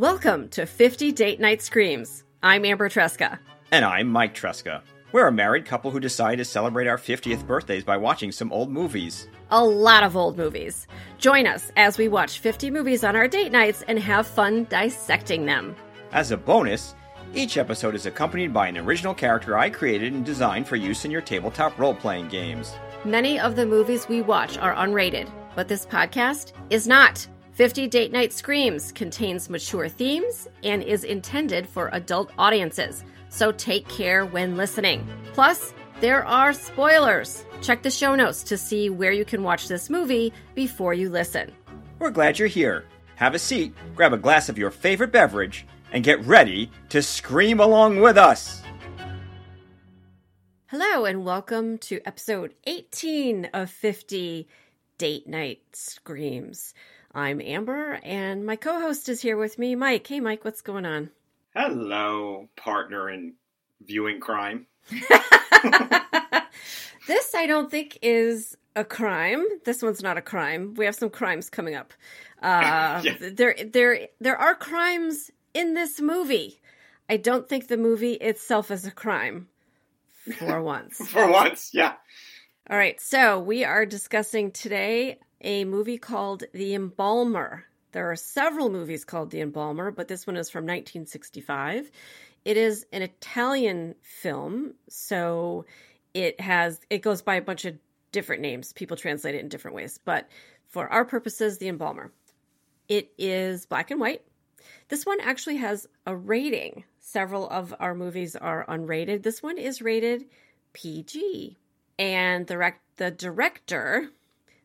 Welcome to 50 Date Night Screams. I'm Amber Tresca. And I'm Mike Tresca. We're a married couple who decide to celebrate our 50th birthdays by watching some old movies. A lot of old movies. Join us as we watch 50 movies on our date nights and have fun dissecting them. As a bonus, each episode is accompanied by an original character I created and designed for use in your tabletop role playing games. Many of the movies we watch are unrated, but this podcast is not. 50 Date Night Screams contains mature themes and is intended for adult audiences, so take care when listening. Plus, there are spoilers. Check the show notes to see where you can watch this movie before you listen. We're glad you're here. Have a seat, grab a glass of your favorite beverage, and get ready to scream along with us. Hello, and welcome to episode 18 of 50 Date Night Screams. I'm Amber, and my co host is here with me, Mike. Hey, Mike, what's going on? Hello, partner in viewing crime. this, I don't think, is a crime. This one's not a crime. We have some crimes coming up. Uh, yeah. There, there, there are crimes in this movie. I don't think the movie itself is a crime. For once. For once, yeah. All right, so we are discussing today a movie called The Embalmer. There are several movies called The Embalmer, but this one is from 1965. It is an Italian film, so it has it goes by a bunch of different names. People translate it in different ways, but for our purposes, The Embalmer. It is black and white. This one actually has a rating. Several of our movies are unrated. This one is rated PG. And the rec- the director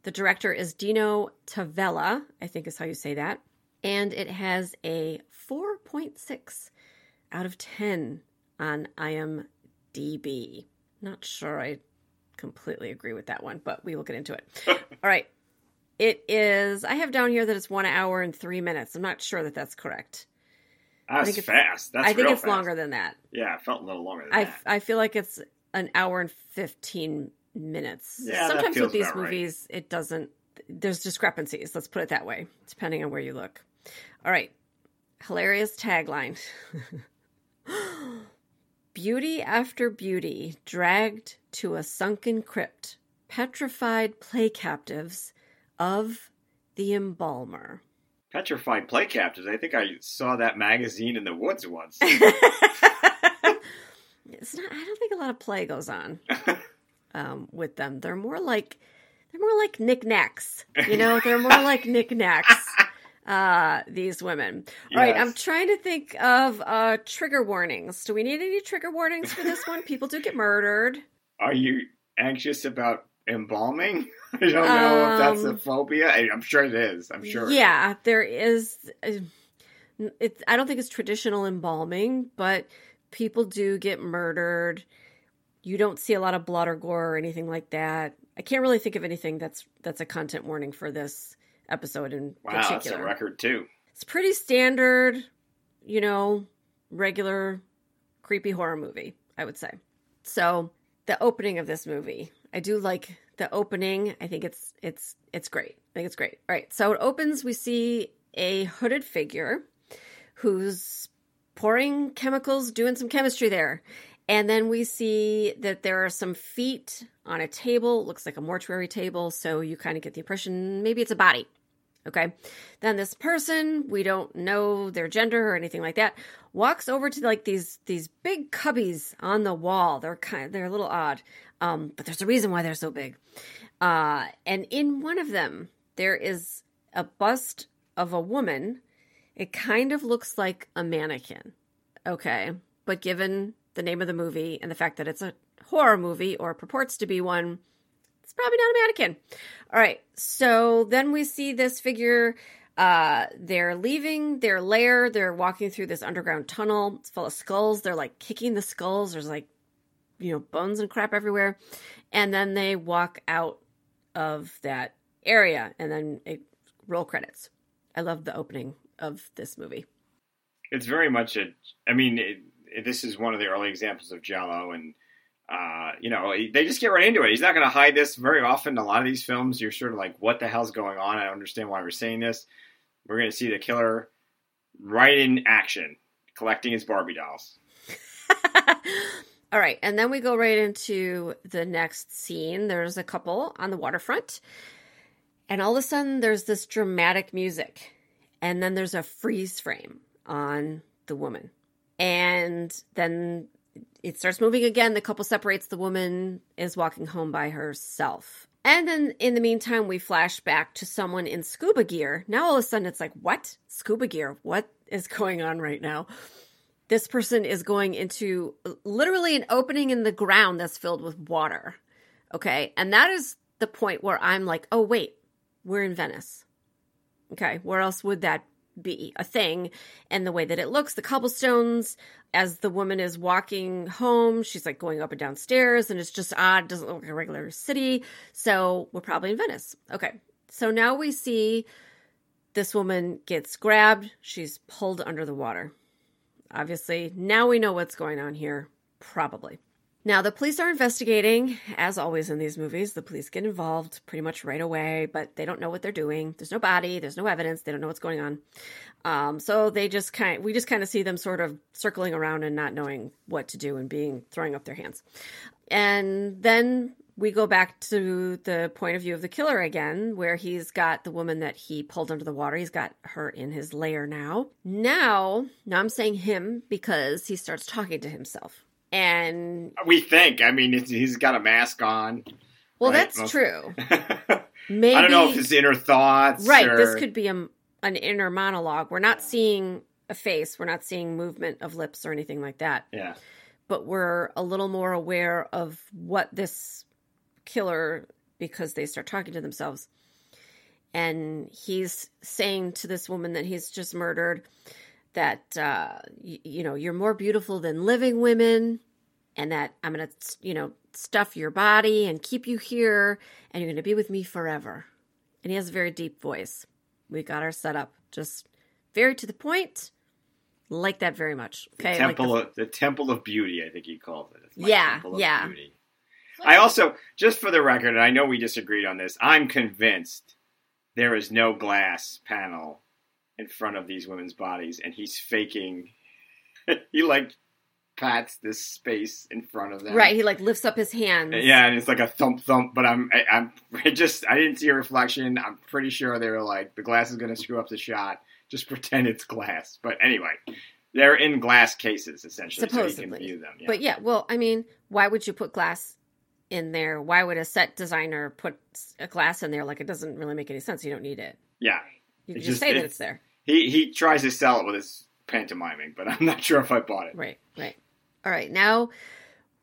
the director is Dino Tavella, I think is how you say that. And it has a 4.6 out of 10 on IMDb. Not sure I completely agree with that one, but we will get into it. All right. It is, I have down here that it's one hour and three minutes. I'm not sure that that's correct. That's fast. That's I think it's fast. longer than that. Yeah, it felt a little longer than I, that. I feel like it's an hour and 15 minutes. Yeah, Sometimes with these right. movies, it doesn't. There's discrepancies. Let's put it that way, depending on where you look. All right, hilarious tagline. beauty after beauty dragged to a sunken crypt, petrified play captives of the embalmer. Petrified play captives. I think I saw that magazine in the woods once. it's not. I don't think a lot of play goes on. um, with them. They're more like they're more like knickknacks. You know, they're more like knickknacks. Uh, these women. Yes. All right, I'm trying to think of uh, trigger warnings. Do we need any trigger warnings for this one? People do get murdered. Are you anxious about embalming? I don't know um, if that's a um, phobia. I'm sure it is. I'm sure. Yeah, there is. Uh, it's. I don't think it's traditional embalming, but people do get murdered you don't see a lot of blood or gore or anything like that. I can't really think of anything that's that's a content warning for this episode in wow, particular. that's a record too. It's pretty standard, you know, regular creepy horror movie, I would say. So, the opening of this movie, I do like the opening. I think it's it's it's great. I think it's great. All right. So it opens we see a hooded figure who's pouring chemicals, doing some chemistry there. And then we see that there are some feet on a table. It looks like a mortuary table. So you kind of get the impression maybe it's a body. Okay. Then this person, we don't know their gender or anything like that, walks over to like these these big cubbies on the wall. They're kind of, they're a little odd. Um, but there's a reason why they're so big. Uh, and in one of them, there is a bust of a woman. It kind of looks like a mannequin. Okay. But given the name of the movie and the fact that it's a horror movie or purports to be one, it's probably not a mannequin. All right, so then we see this figure. Uh, they're leaving their lair. They're walking through this underground tunnel. It's full of skulls. They're like kicking the skulls. There's like, you know, bones and crap everywhere. And then they walk out of that area and then it roll credits. I love the opening of this movie. It's very much a, I mean, it, this is one of the early examples of giallo, and uh, you know they just get right into it. He's not going to hide this very often. A lot of these films, you're sort of like, "What the hell's going on?" I understand why we're saying this. We're going to see the killer right in action, collecting his Barbie dolls. All right, and then we go right into the next scene. There's a couple on the waterfront, and all of a sudden there's this dramatic music, and then there's a freeze frame on the woman, and then it starts moving again. The couple separates. The woman is walking home by herself. And then in the meantime, we flash back to someone in scuba gear. Now all of a sudden it's like, what? Scuba gear? What is going on right now? This person is going into literally an opening in the ground that's filled with water. Okay. And that is the point where I'm like, oh, wait, we're in Venice. Okay. Where else would that be a thing and the way that it looks the cobblestones as the woman is walking home she's like going up and down stairs and it's just odd doesn't look like a regular city. So we're probably in venice. Okay. So now we see this woman gets grabbed. She's pulled under the water. Obviously now we know what's going on here probably now, the police are investigating, as always in these movies. The police get involved pretty much right away, but they don't know what they're doing. There's no body, there's no evidence, they don't know what's going on. Um, so they just kind, we just kind of see them sort of circling around and not knowing what to do and being throwing up their hands. And then we go back to the point of view of the killer again, where he's got the woman that he pulled under the water. He's got her in his lair now. Now, now I'm saying him because he starts talking to himself and we think. I mean, he's got a mask on. Well, right? that's Most... true. Maybe I don't know if his inner thoughts. Right. Or... This could be a, an inner monologue. We're not seeing a face. We're not seeing movement of lips or anything like that. Yeah. But we're a little more aware of what this killer, because they start talking to themselves, and he's saying to this woman that he's just murdered that uh, y- you know you're more beautiful than living women and that i'm going to you know stuff your body and keep you here and you're going to be with me forever. And he has a very deep voice. We got our setup just very to the point. Like that very much. Okay the temple like the, of, the temple of beauty i think he called it. Yeah yeah. beauty. i also just for the record and i know we disagreed on this i'm convinced there is no glass panel in front of these women's bodies, and he's faking. he like pats this space in front of them. Right, he like lifts up his hands. Yeah, and it's like a thump thump. But I'm I, am i just I didn't see a reflection. I'm pretty sure they were like the glass is going to screw up the shot. Just pretend it's glass. But anyway, they're in glass cases essentially, Supposedly. so you can view them. Yeah. But yeah, well, I mean, why would you put glass in there? Why would a set designer put a glass in there? Like it doesn't really make any sense. You don't need it. Yeah, you can just, just say that it's there. He he tries to sell it with his pantomiming, but I'm not sure if I bought it. Right, right. All right, now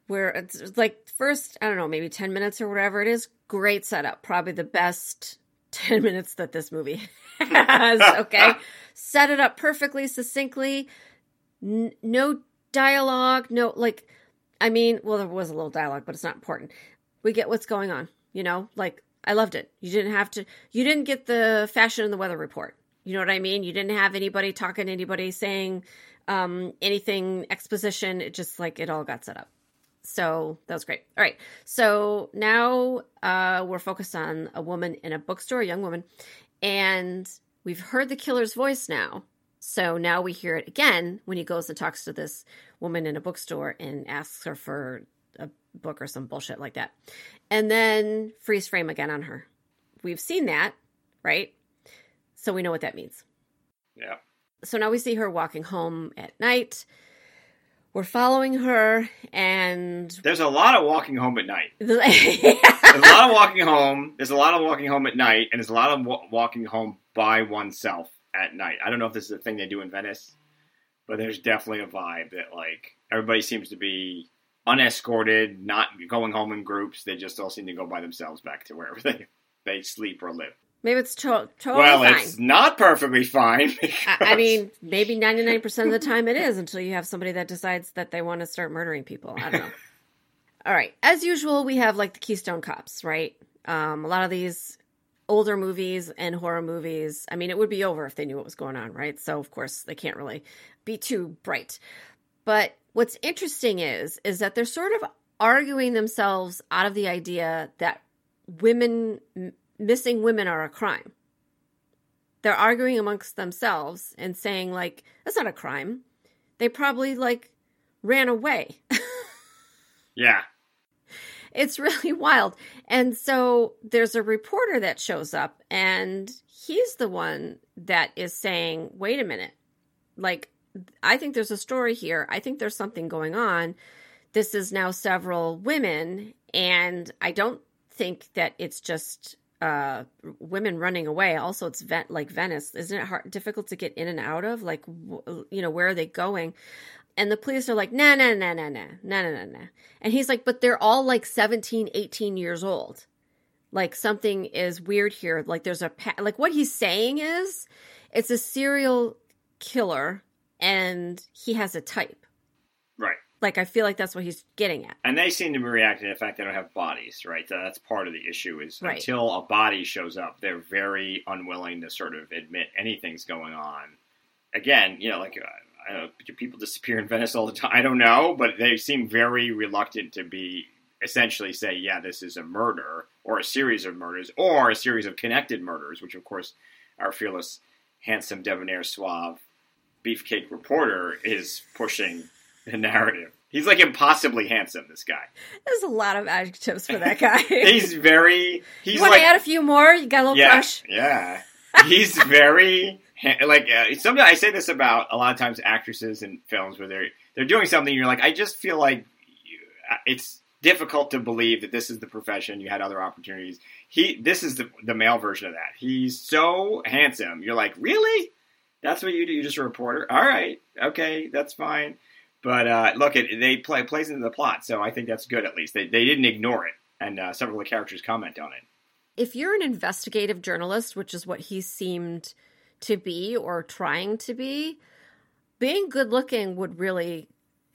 we're it's like first I don't know maybe ten minutes or whatever it is. Great setup, probably the best ten minutes that this movie has. Okay, set it up perfectly, succinctly. N- no dialogue, no like. I mean, well, there was a little dialogue, but it's not important. We get what's going on. You know, like I loved it. You didn't have to. You didn't get the fashion and the weather report. You know what I mean? You didn't have anybody talking to anybody saying um, anything exposition. It just like it all got set up. So that was great. All right. So now uh, we're focused on a woman in a bookstore, a young woman, and we've heard the killer's voice now. So now we hear it again when he goes and talks to this woman in a bookstore and asks her for a book or some bullshit like that. And then freeze frame again on her. We've seen that, right? So we know what that means. Yeah. So now we see her walking home at night. We're following her, and there's a lot of walking home at night. there's a lot of walking home. There's a lot of walking home at night, and there's a lot of wa- walking home by oneself at night. I don't know if this is a thing they do in Venice, but there's definitely a vibe that like everybody seems to be unescorted, not going home in groups. They just all seem to go by themselves back to wherever they they sleep or live. Maybe it's to- totally well, fine. it's not perfectly fine. I, I mean, maybe 99% of the time it is until you have somebody that decides that they want to start murdering people. I don't know. All right. As usual, we have like the Keystone Cops, right? Um, a lot of these older movies and horror movies, I mean, it would be over if they knew what was going on, right? So, of course, they can't really be too bright. But what's interesting is is that they're sort of arguing themselves out of the idea that women missing women are a crime. they're arguing amongst themselves and saying like that's not a crime. They probably like ran away. yeah. It's really wild. And so there's a reporter that shows up and he's the one that is saying, "Wait a minute. Like I think there's a story here. I think there's something going on. This is now several women and I don't think that it's just uh, women running away. Also, it's ven- like Venice. Isn't it hard, difficult to get in and out of? Like, w- you know, where are they going? And the police are like, nah, nah, nah, nah, nah, nah, nah, nah. And he's like, but they're all like 17, 18 years old. Like something is weird here. Like there's a, pa- like what he's saying is it's a serial killer and he has a type. Right. Like I feel like that's what he's getting at. And they seem to be reacting to the fact they don't have bodies, right? That's part of the issue. Is Right. until a body shows up, they're very unwilling to sort of admit anything's going on. Again, you know, like uh, I don't know, do people disappear in Venice all the time? I don't know, but they seem very reluctant to be essentially say, yeah, this is a murder or a series of murders or a series of connected murders, which of course our fearless, handsome, debonair, suave, beefcake reporter is pushing the narrative. He's like impossibly handsome. This guy. There's a lot of adjectives for that guy. He's very. He's you want like to add a few more? You got a little yeah, crush? yeah. He's very like. Uh, sometimes I say this about a lot of times actresses in films where they're they're doing something. You're like, I just feel like you, uh, it's difficult to believe that this is the profession. You had other opportunities. He. This is the the male version of that. He's so handsome. You're like, really? That's what you do. You're just a reporter. All right. Okay. That's fine. But uh, look, it they play plays into the plot, so I think that's good. At least they they didn't ignore it, and uh, several of the characters comment on it. If you're an investigative journalist, which is what he seemed to be or trying to be, being good looking would really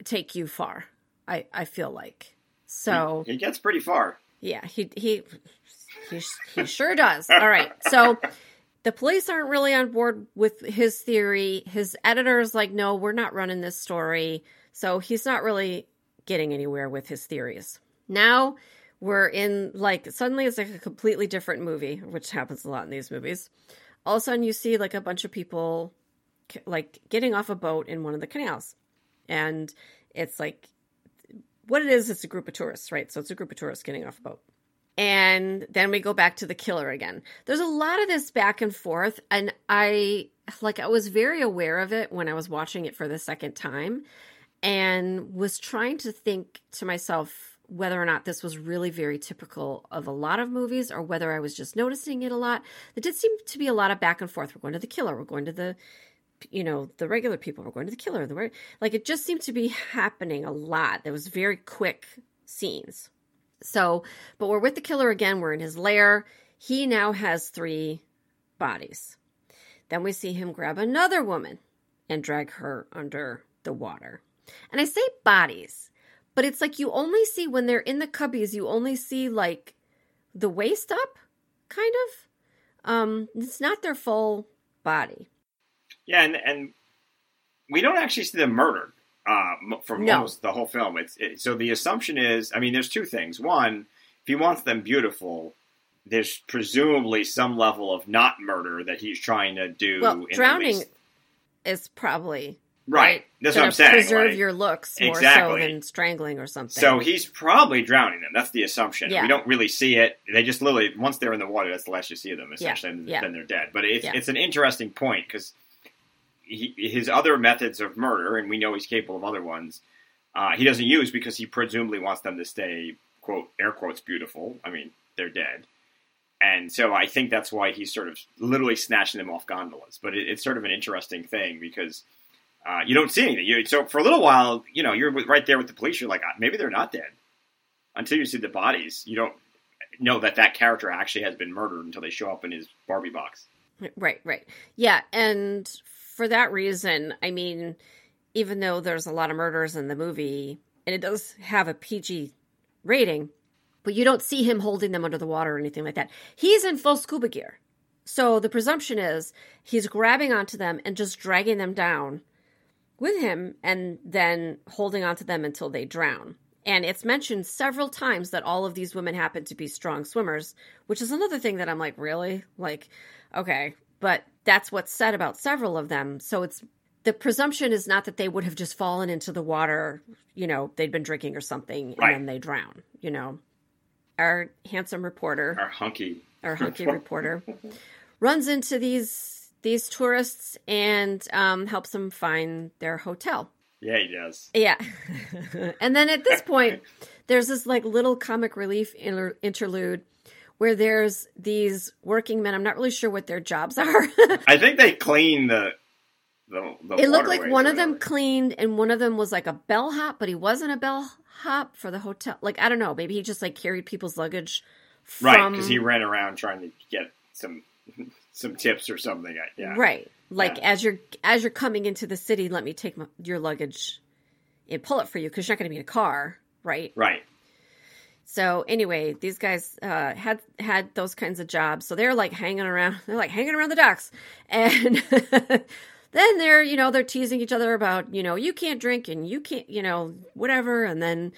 take you far. I, I feel like. So He gets pretty far. yeah, he he he, he sure does. All right. So the police aren't really on board with his theory. His editor's like, no, we're not running this story. So he's not really getting anywhere with his theories. Now we're in like suddenly it's like a completely different movie, which happens a lot in these movies. All of a sudden you see like a bunch of people like getting off a boat in one of the canals. And it's like what it is, it's a group of tourists, right? So it's a group of tourists getting off a boat. And then we go back to the killer again. There's a lot of this back and forth, and I like I was very aware of it when I was watching it for the second time and was trying to think to myself whether or not this was really very typical of a lot of movies or whether I was just noticing it a lot. There did seem to be a lot of back and forth. We're going to the killer, we're going to the you know the regular people we're going to the killer the like it just seemed to be happening a lot there was very quick scenes so but we're with the killer again. We're in his lair. He now has three bodies. Then we see him grab another woman and drag her under the water. And i say bodies but it's like you only see when they're in the cubbies you only see like the waist up kind of. Um it's not their full body. Yeah, and and we don't actually see them murdered uh, m- for No. most the whole film. It's it, so the assumption is, I mean, there's two things. One, if he wants them beautiful, there's presumably some level of not murder that he's trying to do. well in drowning is probably right? That's what I'm saying. Preserve like- your looks more Exactly. so than strangling or something. So he's probably drowning them. That's the assumption. Yeah. We don't really see it. They just literally once they're in the water, that's the last you see of them. Essentially, and yeah. then they're dead. But it's Yeah. it's an interesting point because his other methods of murder, and we know he's capable of other ones, uh, he doesn't use because he presumably wants them to stay quote air quotes beautiful. I mean, they're dead. And so I think that's why he's sort of literally snatching them off gondolas. But it, it's sort of an interesting thing because uh, you don't see anything. You, so for a little while, you know, you're right there with the police. You're like, "Ah, maybe they're not dead. Until you see the bodies, you don't know that that character actually has been murdered until they show up in his Barbie box. right, right, yeah, and for that reason, I mean, even though there's a lot of murders in the movie, and it does have a PG rating, but you don't see him holding them under the water or anything like that. He's in full scuba gear, so the presumption is he's grabbing onto them and just dragging them down with him and then holding onto them until they drown. And it's mentioned several times that all of these women happen to be strong swimmers, which is another thing that I'm like, really? Like, okay, but that's what's said about several of them. So it's the presumption is not that they would have just fallen into the water, you know, they'd been drinking or something and Right. then they drown, you know. Our handsome reporter, Our hunky. our hunky reporter, runs into these these tourists and um, helps them find their hotel. Yeah, he does. Yeah. and then at this point, there's this like little comic relief inter- interlude where there's these working men. I'm not really sure what their jobs are. I think they clean the the. the it looked like one of them cleaned and one of them was like a bellhop, but he wasn't a bellhop for the hotel. Like, I don't know. Maybe he just like carried people's luggage from. Right, because he ran around trying to get some some tips or something. Yeah. Right. Like Yeah. as you're as you're coming into the city, let me take my, your luggage and pull it for you because you're not going to be in a car, right? Right. So anyway, these guys uh, had had those kinds of jobs, so they're like hanging around. They're like hanging around the docks, and then they're you know they're teasing each other about you know you can't drink and you can't you know whatever, and then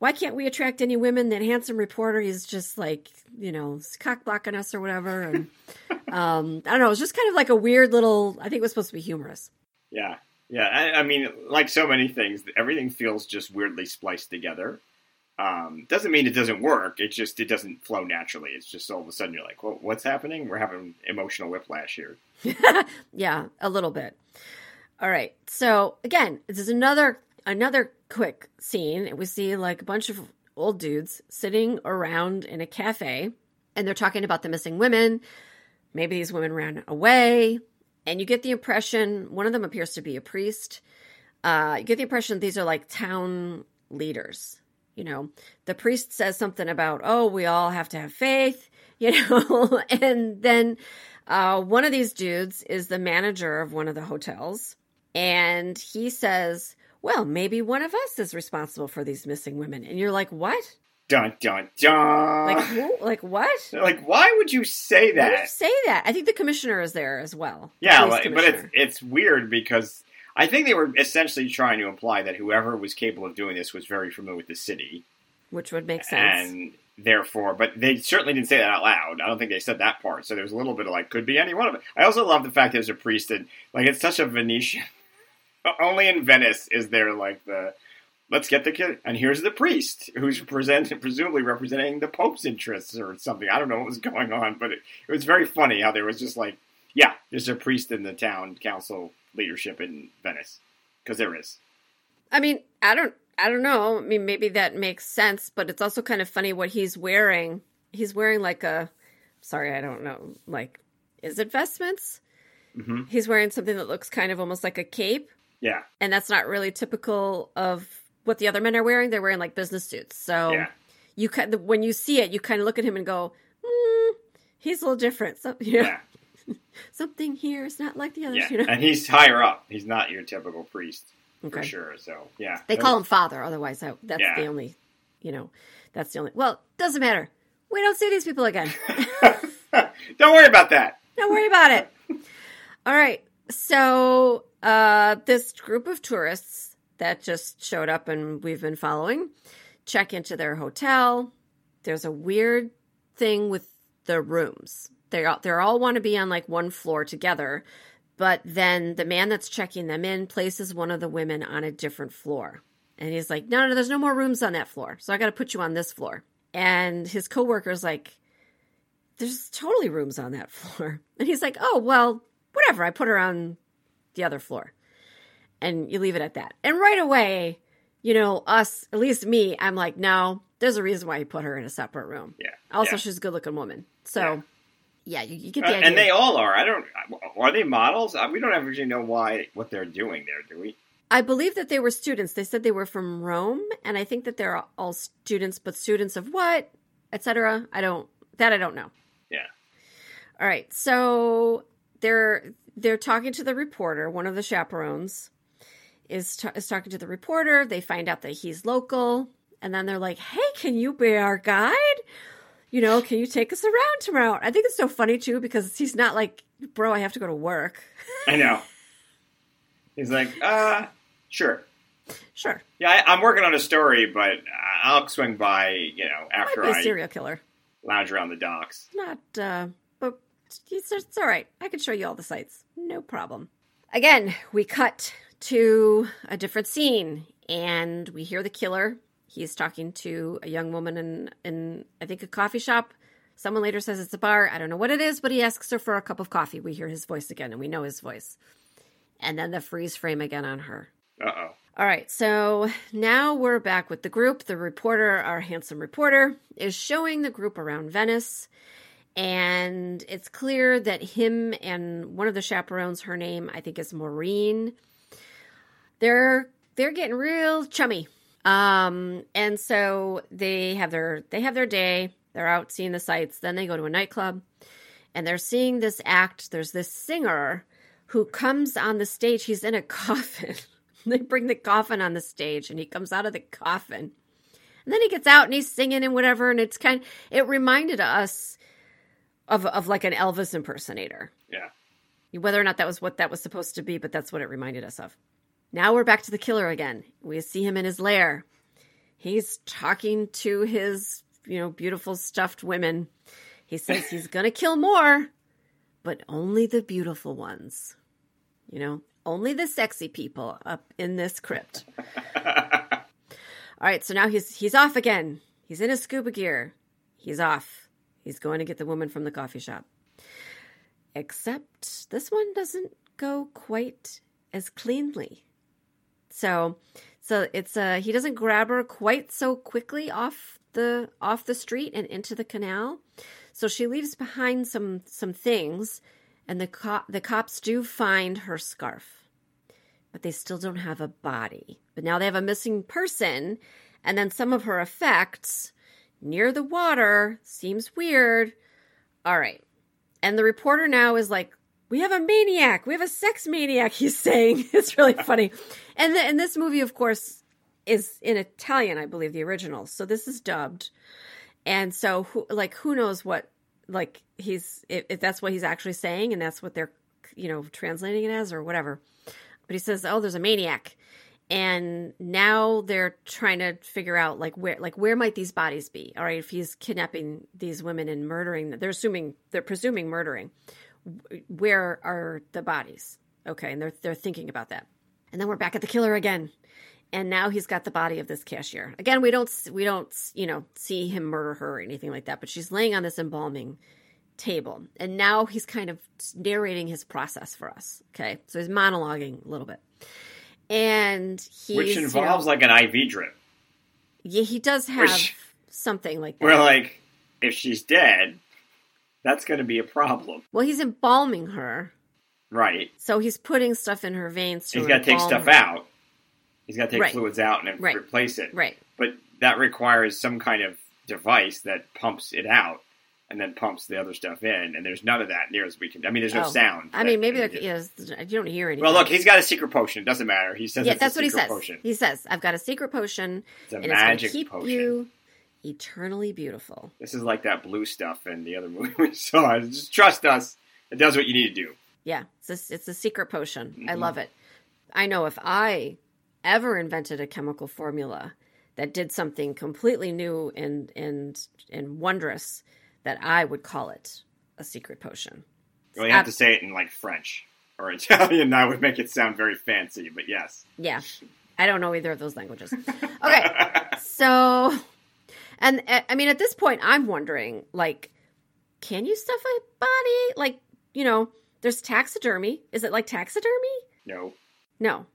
why can't we attract any women? That handsome reporter, is just like you know cock blocking us or whatever, and um, I don't know. It was just kind of like a weird little. I think it was supposed to be humorous. Yeah. Yeah. I, I mean, like so many things, everything feels just weirdly spliced together. Um, doesn't mean it doesn't work. It just it doesn't flow naturally. It's just all of a sudden you're like, well, what's happening? We're having emotional whiplash here. yeah, a little bit. All right. So again, this is another another quick scene. We see like a bunch of old dudes sitting around in a cafe and they're talking about the missing women. Maybe these women ran away. And you get the impression one of them appears to be a priest. Uh, you get the impression these are like town leaders. You know, the priest says something about, oh, we all have to have faith, you know, and then uh, one of these dudes is the manager of one of the hotels, and he says, "Well, maybe one of us is responsible for these missing women." And you're like, "What? Dun dun dun. Like, who? like what?" like, why would you say Why would you that? say that? I think the commissioner is there as well. Yeah, like, but it's it's weird because I think they were essentially trying to imply that whoever was capable of doing this was very familiar with the city, which would make sense. and therefore, but they certainly didn't say that out loud. I don't think they said that part. So there was a little bit of like, could be any one of it. I also love the fact there's a priest and like it's such a Venetian. Only in Venice is there like the let's get the kid and here's the priest who's present presumably representing the pope's interests or something. I don't know what was going on, but it, it was very funny how there was just like yeah, there's a priest in the town council leadership in Venice because there is. I mean, I don't, I don't know. I mean, maybe that makes sense, but it's also kind of funny what he's wearing. He's wearing like a, sorry, I don't know, like, is it vestments? hmm He's wearing something that looks kind of almost like a cape, Yeah, and that's not really typical of what the other men are wearing. They're wearing like business suits. So yeah, you kind of, when you see it, you kind of look at him and go, hmm, he's a little different. So, you know, yeah, something here is not like the others. yeah. You know, And he's higher up. He's not your typical priest for Okay. sure. So yeah, They call him father, otherwise that, that's Yeah. the only, you know, that's the only. Well, doesn't matter. We don't see these people again. Don't worry about that. don't worry about it. All right. So uh, this group of tourists that just showed up and we've been following check into their hotel. There's a weird thing with the rooms. They all, they all want to be on like one floor together, but then the man that's checking them in places one of the women on a different floor. And he's like, "No, no, there's no more rooms on that floor. So I got to put you on this floor." And his coworker's like, "There's totally rooms on that floor." And he's like, "Oh, well, whatever. I put her on the other floor." And you leave it at that. And right away, you know, us, at least me, I'm like, "No, there's a reason why he put her in a separate room." Yeah. Also, yeah. she's a good-looking woman. So, Yeah. Yeah, you, you get Uh, idea. and they all are. I don't. Are they models? We don't actually know why what they're doing there, do we? I believe that they were students. They said they were from Rome, and I think that they're all students, but students of what, etc. I don't that I don't know. Yeah. All right, so they're they're talking to the reporter. One of the chaperones is ta- is talking to the reporter. They find out that he's local, and then they're like, "Hey, can you be our guide? You know, can you take us around tomorrow?" I think it's so funny too because he's not like, "Bro, I have to go to work." I know. He's like, uh, sure. Sure, Yeah, I, I'm working on a story, but I'll swing by, you know, after I serial killer. lounge around the docks. not uh but it's all right. I can show you all the sights. No problem. Again, we cut to a different scene and we hear the killer. He's talking to a young woman in, in I think, a coffee shop. Someone later says it's a bar. I don't know what it is, but he asks her for a cup of coffee. We hear his voice again and we know his voice. And then the freeze frame again on her. Uh oh. All right, so now we're back with the group. The reporter, our handsome reporter, is showing the group around Venice. And it's clear that him and one of the chaperones, her name I think is Maureen, they're they're getting real chummy. Um, and so they have their they have their day. They're out seeing the sights. Then they go to a nightclub, and they're seeing this act. There's this singer who comes on the stage. He's in a coffin. they bring the coffin on the stage and he comes out of the coffin. And then he gets out and he's singing and whatever. And it's kind it reminded us of, of like an Elvis impersonator. Yeah. Whether or not that was what that was supposed to be, but that's what it reminded us of. Now we're back to the killer again. We see him in his lair. He's talking to his, you know, beautiful stuffed women. He says he's going to kill more, but only the beautiful ones. You know, only the sexy people up in this crypt. All right, so now he's he's off again. He's in his scuba gear. He's off. He's going to get the woman from the coffee shop. Except this one doesn't go quite as cleanly. So, so it's uh he doesn't grab her quite so quickly off the off the street and into the canal. So she leaves behind some some things and the co- the cops do find her scarf, but they still don't have a body. But now they have a missing person, and then some of her effects near the water seems weird. All right, and the reporter now is like, "We have a maniac. We have a sex maniac." He's saying it's really funny, and the, and this movie, of course, is in Italian, I believe, the original. So this is dubbed, and so who like who knows what like he's if, if that's what he's actually saying and that's what they're you know translating it as or whatever but he says oh there's a maniac and now they're trying to figure out like where like where might these bodies be all right if he's kidnapping these women and murdering them they're assuming they're presuming murdering where are the bodies okay and they're they're thinking about that and then we're back at the killer again and now he's got the body of this cashier. Again, we don't we don't you know see him murder her or anything like that, but she's laying on this embalming table, and now he's kind of narrating his process for us. Okay, so he's monologuing a little bit, and he which involves you know, like an IV drip. Yeah, he does have which, something like that. We're like, if she's dead, that's going to be a problem. Well, he's embalming her. Right. So he's putting stuff in her veins. he's got to take stuff her. out. He's got to take right. fluids out and right. replace it. Right. But that requires some kind of device that pumps it out and then pumps the other stuff in. And there's none of that near as we can. I mean, there's no oh. sound. I mean, maybe there, you don't hear anything. Well, look, he's got a secret potion. It doesn't matter. He says, yeah, that's what he says. Potion. He says, "I've got a secret potion. It's a and magic it's keep potion. You eternally beautiful." This is like that blue stuff in the other movie we saw. Just trust us. It does what you need to do. Yeah, it's a, it's a secret potion. Mm-hmm. I love it. I know if I ever invented a chemical formula that did something completely new and and and wondrous that I would call it a secret potion. Well, you have to say it in like French or Italian. That would make it sound very fancy, but yes. Yeah. I don't know either of those languages. Okay. so, and uh, I mean, at this point, I'm wondering, like, can you stuff a body? Like, you know, there's taxidermy. Is it like taxidermy? No. No.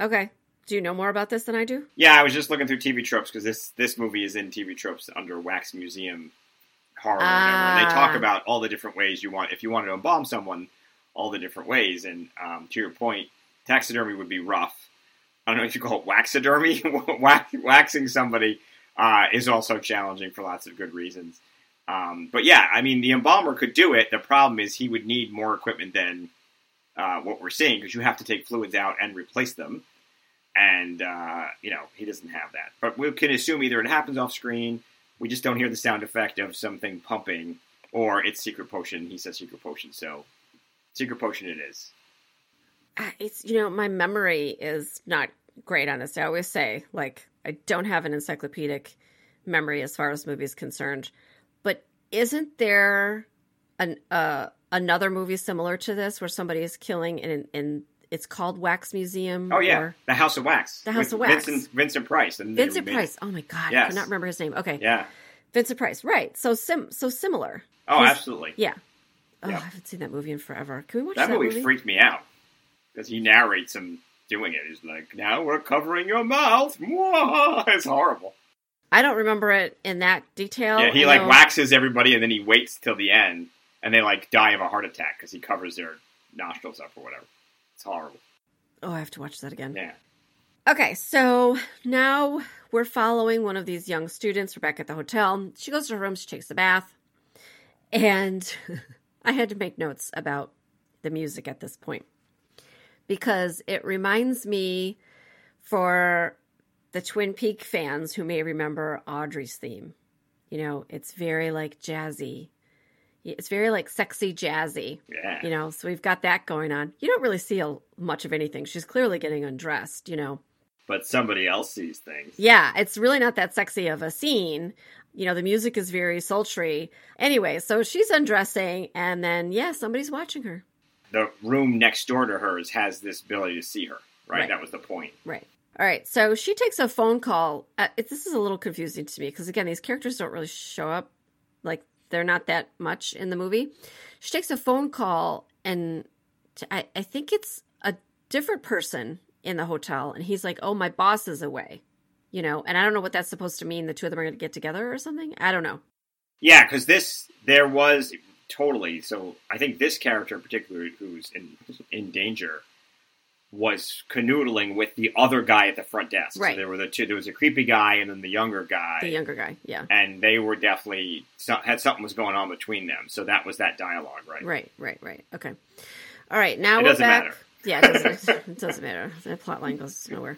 Okay. Do you know more about this than I do? Yeah, I was just looking through TV tropes because this this movie is in TV tropes under Wax Museum horror. Ah. And they talk ah. about all the different ways you want if you wanted to embalm someone, all the different ways. And um, to your point, taxidermy would be rough. I don't know if you call it waxidermy. waxing somebody uh, is also challenging for lots of good reasons. Um, but yeah, I mean, the embalmer could do it. The problem is he would need more equipment than uh, what we're seeing because you have to take fluids out and replace them and uh, you know he doesn't have that. But we can assume either it happens off screen, we just don't hear the sound effect of something pumping, or it's secret potion. He says secret potion, so secret potion it is. Uh, it's you know my memory is not great on this. I always say like I don't have an encyclopedic memory as far as movies concerned, but isn't there an uh, another movie similar to this where somebody is killing in in it's called Wax Museum. Oh yeah, or- the House of Wax. The House of Wax. Vincent Vincent Price. And Vincent Price. Oh my god, I Yes. cannot remember his name. Okay, Yeah. Vincent Price. Right. So sim so similar. Oh, He's- absolutely. Yeah. Oh, Yeah. I haven't seen that movie in forever. Can we watch That, that, movie, freaked me out because he narrates him doing it. He's like, "Now we're covering your mouth." It's horrible. I don't remember it in that detail. yeah, he like know- waxes everybody, and then he waits till the end, and they like die of a heart attack because he covers their nostrils up or whatever. It's horrible. Oh, I have to watch that again. Yeah. Okay, so now we're following one of these young students. We're back at the hotel. She goes to her room, she takes a bath. And I had to make notes about the music at this point because it reminds me for the Twin Peak fans who may remember Audrey's theme. You know, it's very like jazzy. It's very like sexy jazzy. Yeah. You know, so we've got that going on. You don't really see a, much of anything. She's clearly getting undressed, you know. But somebody else sees things. Yeah, it's really not that sexy of a scene. You know, the music is very sultry. Anyway, so she's undressing, and then, yeah, somebody's watching her. The room next door to hers has this ability to see her. Right. Right. That was the point. Right. All right. So she takes a phone call. Uh, this is a little confusing to me because, again, these characters don't really show up. Like, they're not that much in the movie. She takes a phone call, and t- I, I think it's a different person in the hotel. And he's like, oh, my boss is away. You know, and I don't know what that's supposed to mean. The two of them are going to get together or something. I don't know. Yeah, because this there was totally. So I think this character in particular, who's in in danger, was canoodling with the other guy at the front desk. Right. So there were the two. There was a creepy guy and then the younger guy. The younger guy. Yeah. and they were definitely had something was going on between them. So that was that dialogue, right? Right, right, right. Okay. All right, now It we're doesn't back. matter. Yeah, it doesn't, it doesn't matter. The plot line goes nowhere.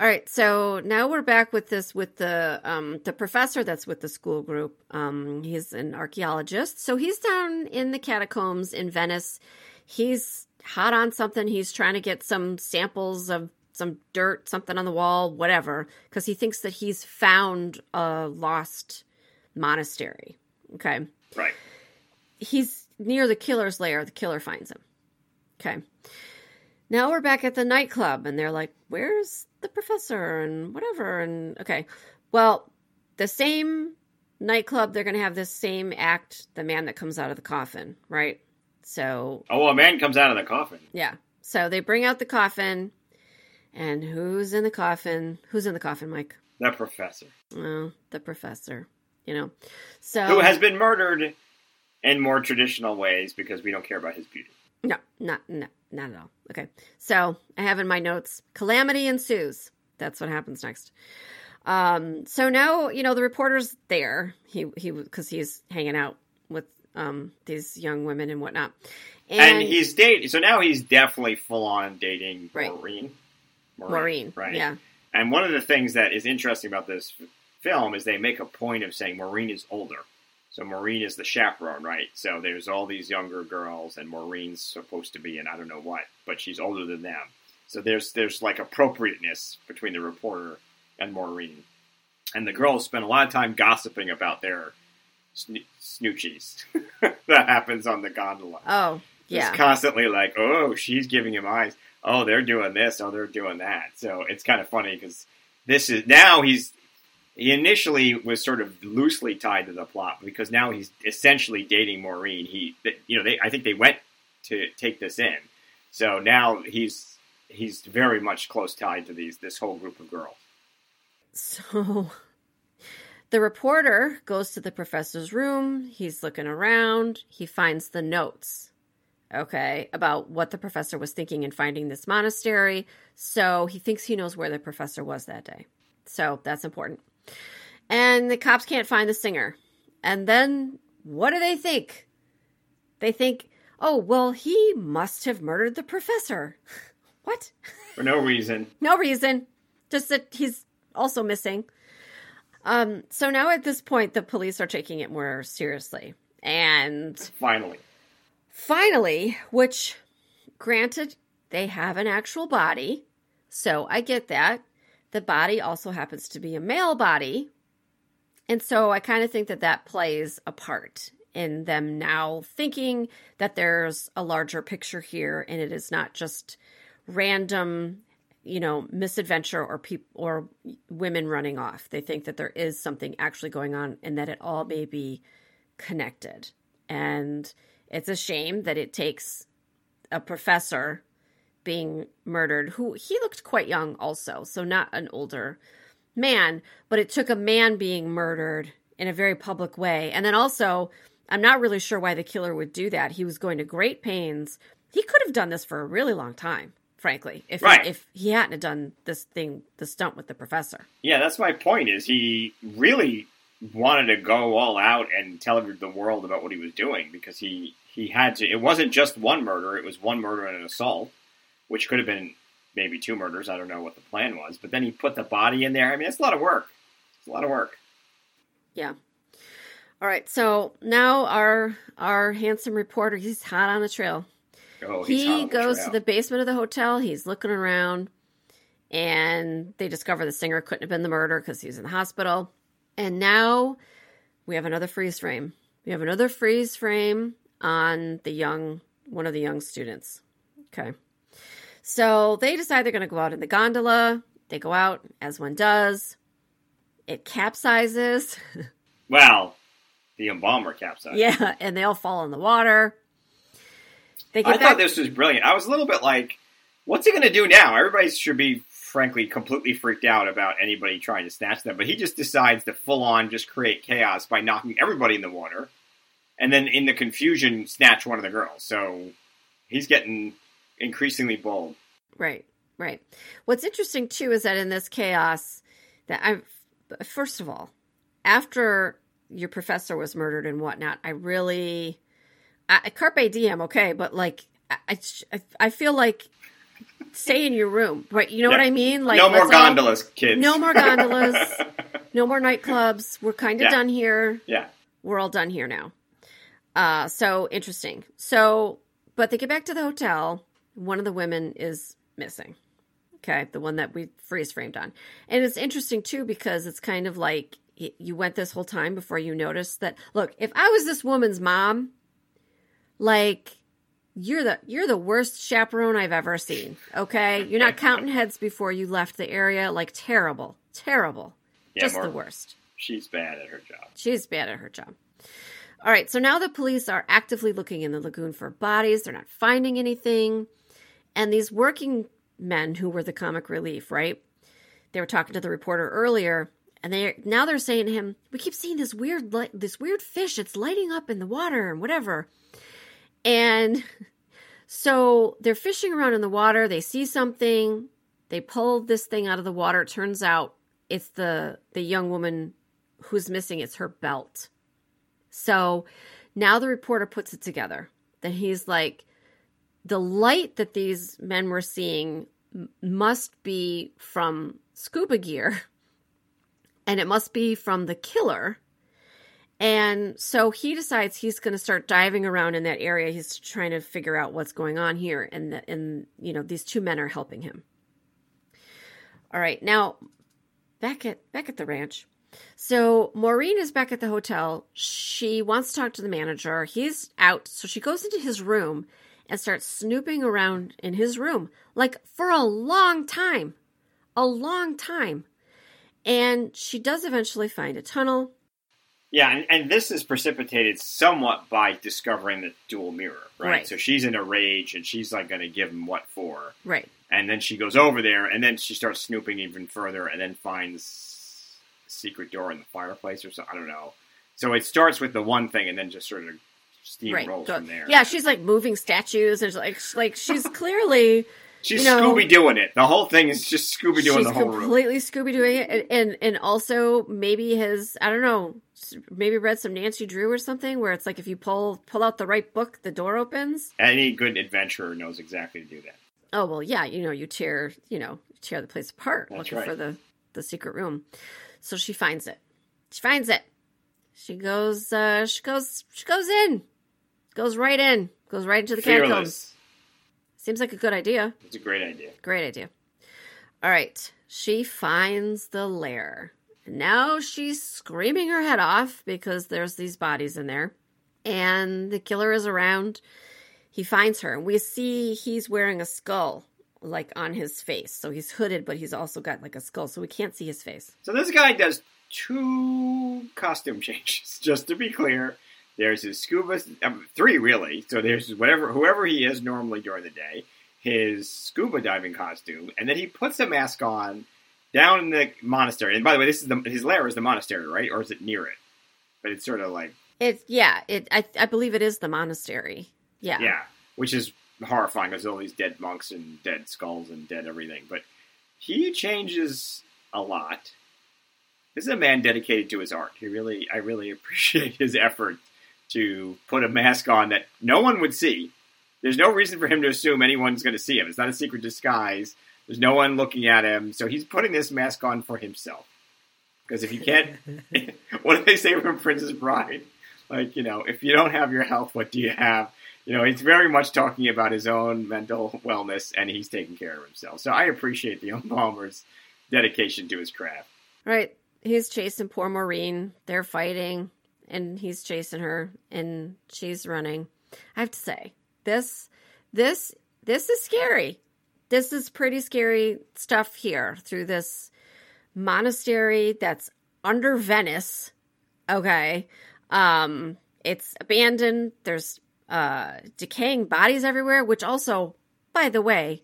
All right, so now we're back with this with the um the professor that's with the school group. Um he's an archaeologist. So he's down in the catacombs in Venice. He's hot on something. He's trying to get some samples of some dirt, something on the wall, whatever, because he thinks that he's found a lost monastery. Okay Right. he's near the killer's lair. The killer finds him. Okay. Now we're back at the nightclub, and they're like, "Where's the professor?" and whatever. And okay, well, the same nightclub. They're going to have this same act. The man that comes out of the coffin, right? So Oh, a man comes out of the coffin. yeah. So they bring out the coffin, and who's in the coffin? Who's in the coffin, Mike? The professor, Well, the professor. You know. So who has been murdered in more traditional ways because we don't care about his beauty. No, not no, not at all. Okay. So I have in my notes calamity ensues. That's what happens next. Um, so now you know the reporter's there. He he because he's hanging out with um these young women and whatnot. And, he's dating. So now he's definitely full on dating Right. Maureen. Maureen, right? Yeah, And one of the things that is interesting about this film is they make a point of saying Maureen is older. So Maureen is the chaperone, right? So there's all these younger girls, and Maureen's supposed to be in I don't know what, but she's older than them. So there's there's like appropriateness between the reporter and Maureen, and the girls spend a lot of time gossiping about their sno- snoochies that happens on the gondola. Oh yeah. It's constantly like, oh, she's giving him eyes. Oh, they're doing this. Oh, they're doing that. So it's kind of funny because this is now he's he initially was sort of loosely tied to the plot because now he's essentially dating Maureen. He, you know, they I think they went to take this in, so now he's he's very much close tied to these this whole group of girls. So the reporter goes to the professor's room. He's looking around. He finds the notes, okay, about what the professor was thinking in finding this monastery. So he thinks he knows where the professor was that day. So that's important. And the cops can't find the singer. And then what do they think? They think, oh, well, he must have murdered the professor. what? For no reason. No reason. Just that he's also missing. Um, so now at this point, the police are taking it more seriously. And Finally, finally, which granted, they have an actual body. So I get that. The body also happens to be a male body. And so I kind of think that that plays a part in them now thinking that there's a larger picture here and it is not just random you know misadventure or people or women running off they think that there is something actually going on and that it all may be connected and it's a shame that it takes a professor being murdered who he looked quite young also so not an older man but it took a man being murdered in a very public way and then also i'm not really sure why the killer would do that he was going to great pains he could have done this for a really long time frankly if Right. he, if he hadn't done this thing the stunt with the professor Yeah, that's my point. Is he really wanted to go all out and tell the world about what he was doing because he he had to. It wasn't just one murder; it was one murder and an assault, which could have been maybe two murders. I don't know what the plan was, but then he put the body in there. I mean, it's a lot of work. It's a lot of work. Yeah. All right so now our our handsome reporter he's hot on the trail Oh, he goes trail. to the basement of the hotel. He's looking around, and they discover the singer couldn't have been the murder because he's in the hospital. And now we have another freeze frame. We have another freeze frame on the young one of the young students. Okay, so they decide they're going to go out in the gondola. They go out as one does. It capsizes. well, the embalmer capsized. yeah, and they all fall in the water. They I get thought this was brilliant. I was a little bit like, what's he going to do now? Everybody should be, frankly, completely freaked out about anybody trying to snatch them. But he just decides to full on just create chaos by knocking everybody in the water. And then in the confusion, snatch one of the girls. So he's getting increasingly bold. Right, right. What's interesting too is that in this chaos, that I, first of all, after your professor was murdered and whatnot, I really, I, carpe diem, okay, but like, I, I, I feel like stay in your room, right? You know what I mean? Like, no more let's all- gondolas, kids. no more gondolas, no more nightclubs. We're kind of Yeah. done here. yeah. We're all done here now. Uh, so interesting. So, but they get back to the hotel. One of the women is missing. Okay, the one that we freeze framed on, and it's interesting too because it's kind of like you went this whole time before you noticed that. Look, if I was this woman's mom, like you're the you're the worst chaperone I've ever seen. Okay, you're not counting heads before you left the area. Like terrible, terrible, Yeah, just more- the worst. She's bad at her job. She's bad at her job. All right, so now the police are actively looking in the lagoon for bodies. They're not finding anything. And these working men who were the comic relief, right? They were talking to the reporter earlier, and they now they're saying to him, "We keep seeing this weird light, this weird fish. It's lighting up in the water and whatever." And so they're fishing around in the water. They see something. They pull this thing out of the water. It turns out it's the the young woman who's missing. It's her belt. So now the reporter puts it together. Then he's like, the light that these men were seeing must be from scuba gear, and it must be from the killer. And so he decides he's going to start diving around in that area. He's trying to figure out what's going on here, and the, and you know these two men are helping him. All right, now back at back at the ranch. So Maureen is back at the hotel. She wants to talk to the manager. He's out, so she goes into his room and starts snooping around in his room like for a long time. A long time. And she does eventually find a tunnel. Yeah, and, and this is precipitated somewhat by discovering the dual mirror, right? Right. So she's in a rage and she's like going to give him what for. Right. And then she goes over there, and then she starts snooping even further, and then finds a secret door in the fireplace or something. I don't know. So it starts with the one thing, and then just sort of Right. from there. Yeah, she's like moving statues and like like she's clearly she's you know- Scooby doing it. The whole thing is just Scooby doing the whole room. completely Scooby doing it, and, and and also maybe his I don't know, maybe read some Nancy Drew or something where it's like if you pull pull out the right book, the door opens. Any good adventurer knows exactly to do that. Oh well, yeah, you know, you tear you know tear the place apart That's looking right. for the the secret room. So she finds it. She finds it. She goes. uh She goes. She goes in. Goes right in. Goes right into the catacombs. Seems like a good idea. It's a great idea. Great idea. All right. She finds the lair. Now she's screaming her head off because there's these bodies in there. And the killer is around. He finds her. And we see he's wearing a skull like on his face. So he's hooded, but he's also got like a skull, so we can't see his face. So this guy does two costume changes, just to be clear. There's his scuba, um, three really. So there's whatever, whoever he is normally during the day, his scuba diving costume, and then he puts a mask on down in the monastery. And by the way, this is the his lair is the monastery, right? Or is it near it? But it's sort of like it's yeah. It I I believe it is the monastery. Yeah, yeah, which is horrifying because all these dead monks and dead skulls and dead everything. But he changes a lot. This is a man dedicated to his art. He really, I really appreciate his effort to put a mask on that no one would see. There's no reason for him to assume anyone's going to see him. It's not a secret disguise. There's no one looking at him, so he's putting this mask on for himself. Because if you can't, what do they say from Princess Bride? Like, you know, if you don't have your health, what do you have? You know, he's very much talking about his own mental wellness, and he's taking care of himself. So I appreciate the embalmer's dedication to his craft. Right. He's chasing poor Maureen. They're fighting, and he's chasing her, and she's running. I have to say, this, this, this is scary this is pretty scary stuff here through this monastery that's under Venice. Okay. Um, it's abandoned. There's uh, decaying bodies everywhere, which also, by the way,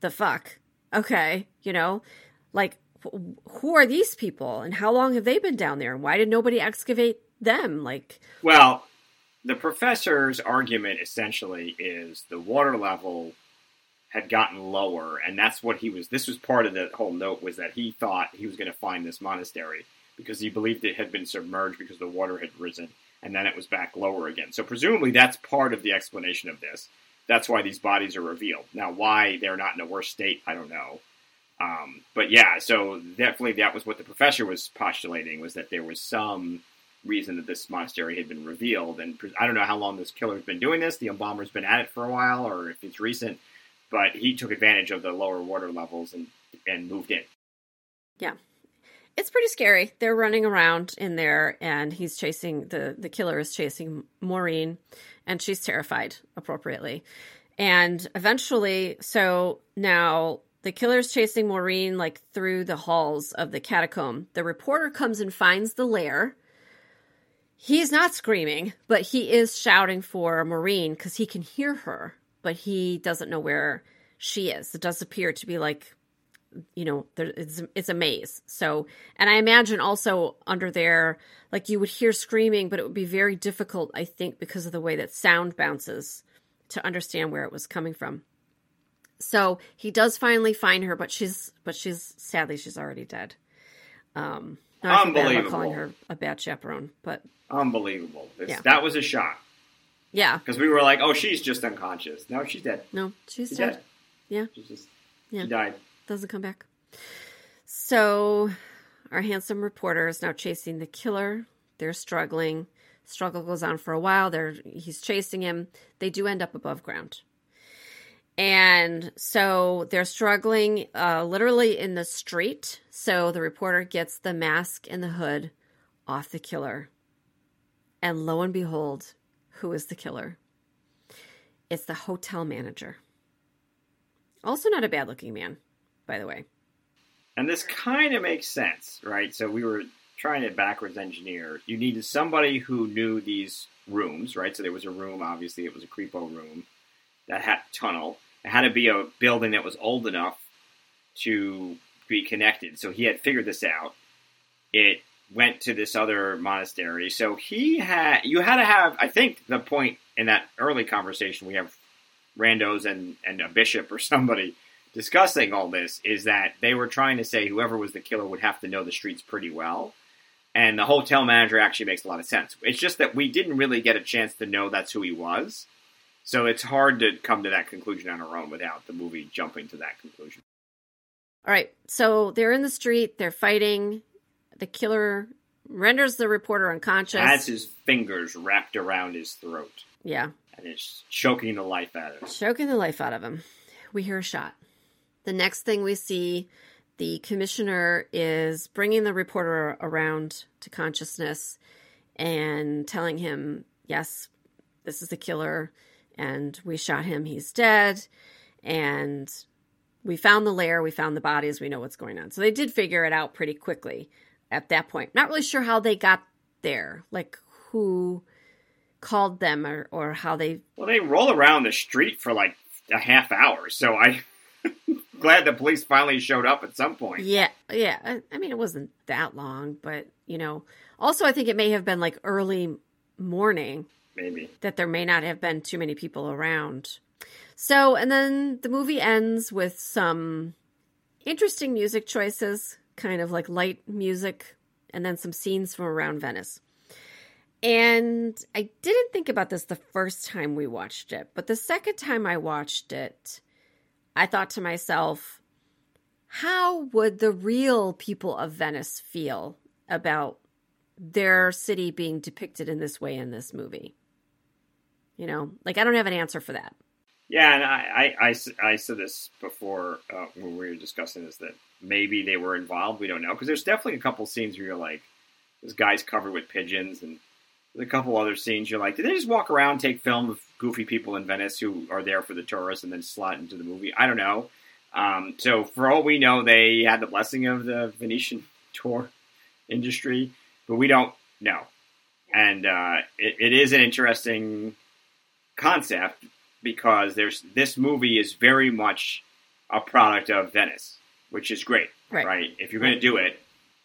the fuck. Okay. You know, like, who are these people and how long have they been down there? And why did nobody excavate them? Like, well, the professor's argument essentially is the water level had gotten lower, and that's what he was. This was part of the whole note was that he thought he was going to find this monastery because he believed it had been submerged because the water had risen, and then it was back lower again. So presumably that's part of the explanation of this. That's why these bodies are revealed. Now, why they're not in a worse state, I don't know. Um, but yeah, so definitely that was what the professor was postulating was that there was some reason that this monastery had been revealed. And I don't know how long this killer's been doing this. The embalmer's been at it for a while, or if it's recent but he took advantage of the lower water levels and and moved in. Yeah. It's pretty scary. They're running around in there and he's chasing the the killer is chasing Maureen and she's terrified appropriately. And eventually so now the killer's chasing Maureen like through the halls of the catacomb. The reporter comes and finds the lair. He's not screaming, but he is shouting for Maureen because he can hear her but he doesn't know where she is. It does appear to be like, you know, there, it's it's a maze. So, and I imagine also under there, like you would hear screaming, but it would be very difficult, I think, because of the way that sound bounces, to understand where it was coming from. So he does finally find her, but she's but she's sadly she's already dead. Um, not Unbelievable. calling her a bad chaperone, but unbelievable. yeah. That was a shock. Yeah. Because we were like, oh, she's just unconscious. No, she's dead. No, she's, she's dead. dead. Yeah. She's just, yeah. She died. Doesn't come back. So our handsome reporter is now chasing the killer. They're struggling. Struggle goes on for a while. They're he's chasing him. They do end up above ground. And so they're struggling uh, literally in the street. So the reporter gets the mask and the hood off the killer. And lo and behold, who is the killer. It's the hotel manager. Also, not a bad looking man, by the way. And this kind of makes sense, right? So we were trying to backwards engineer. You needed somebody who knew these rooms, right? So there was a room, obviously, it was a creepo room that had tunnel. It had to be a building that was old enough to be connected. So he had figured this out. It went to this other monastery. So he had you had to have I think the point in that early conversation we have randos and and a bishop or somebody discussing all this is that they were trying to say whoever was the killer would have to know the streets pretty well. And the hotel manager actually makes a lot of sense. It's just that we didn't really get a chance to know that's who he was. So it's hard to come to that conclusion on our own without the movie jumping to that conclusion. All right. So they're in the street, they're fighting the killer renders the reporter unconscious. Has his fingers wrapped around his throat. Yeah. And is choking the life out of him. Choking the life out of him. We hear a shot. The next thing we see, the commissioner is bringing the reporter around to consciousness and telling him, yes, this is the killer, and we shot him. He's dead, and we found the lair. We found the bodies. We know what's going on. So they did figure it out pretty quickly at that point. Not really sure how they got there, like who called them or, or how they. Well, they roll around the street for like a half hour. So I glad the police finally showed up at some point. Yeah, yeah. I, I, mean, it wasn't that long, but you know, also I think it may have been like early morning. Maybe that there may not have been too many people around. So, and then the movie ends with some interesting music choices, kind of like light music, and then some scenes from around Venice. And I didn't think about this the first time we watched it, but the second time I watched it, I thought to myself, how would the real people of Venice feel about their city being depicted in this way in this movie? You know, like I don't have an answer for that. Yeah, and I, I, I, I said this before uh, when we were discussing this that maybe they were involved. We don't know because there's definitely a couple scenes where you're like, this guy's covered with pigeons, and a couple other scenes you're like, did they just walk around, take film of goofy people in Venice who are there for the tourists, and then slot into the movie? I don't know. Um, so for all we know, they had the blessing of the Venetian tour industry, but we don't know. And uh, it, it is an interesting concept because there's this movie is very much a product of Venice, which is great. Right. right? If you're going to do it,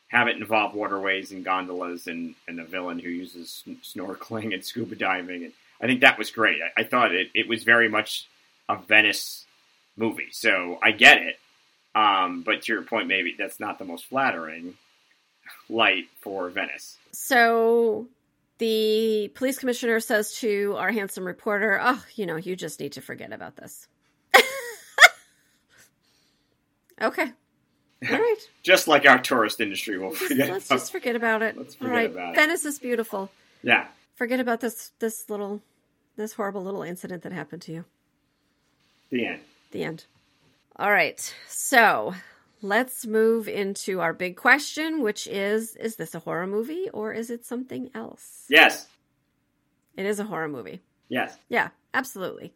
have it involve waterways and gondolas and, and a villain who uses snorkeling and scuba diving. And I think that was great. I, I thought it, it was very much a Venice movie. So I get it. Um, but to your point, maybe that's not the most flattering light for Venice. So the police commissioner says to our handsome reporter, Oh, you know, you just need to forget about this. okay. All right. just like our tourist industry will forget. Let's about, just forget about it. Let's forget All right. about it. Venice is beautiful. Yeah. Forget about this this little this horrible little incident that happened to you. The end. The end. All right. So let's move into our big question, which is Is this a horror movie or is it something else? Yes. It is a horror movie. Yes. Yeah, absolutely.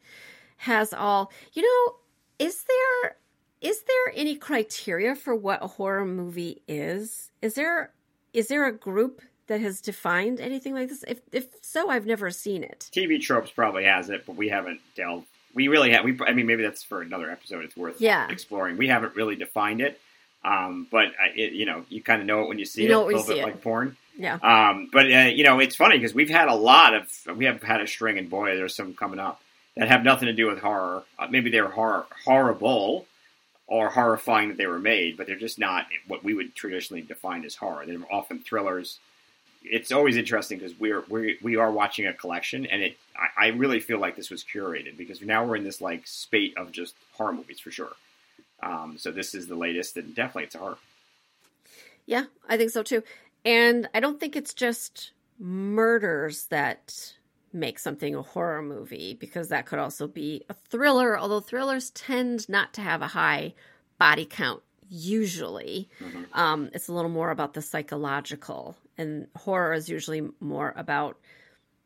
Has all, you know, is there is there any criteria for what a horror movie is? Is there is there a group that has defined anything like this? If if so, I've never seen it. TV tropes probably has it, but we haven't delved we really have. We, I mean, maybe that's for another episode. It's worth yeah. exploring. We haven't really defined it, um, but it, you know, you kind of know it when you see you it. a little bit it. like porn. Yeah. Um, but uh, you know, it's funny because we've had a lot of we have had a string, and boy, there's some coming up that have nothing to do with horror. Uh, maybe they're horrible or horrifying that they were made, but they're just not what we would traditionally define as horror. They're often thrillers it's always interesting because we're we we are watching a collection, and it I, I, really feel like this was curated because now we're in this like spate of just horror movies for sure. Um, so this is the latest, and definitely it's a horror. Yeah, I think so too, and I don't think it's just murders that make something a horror movie because that could also be a thriller. Although thrillers tend not to have a high body count usually. Mm-hmm. Um, it's a little more about the psychological, and horror is usually more about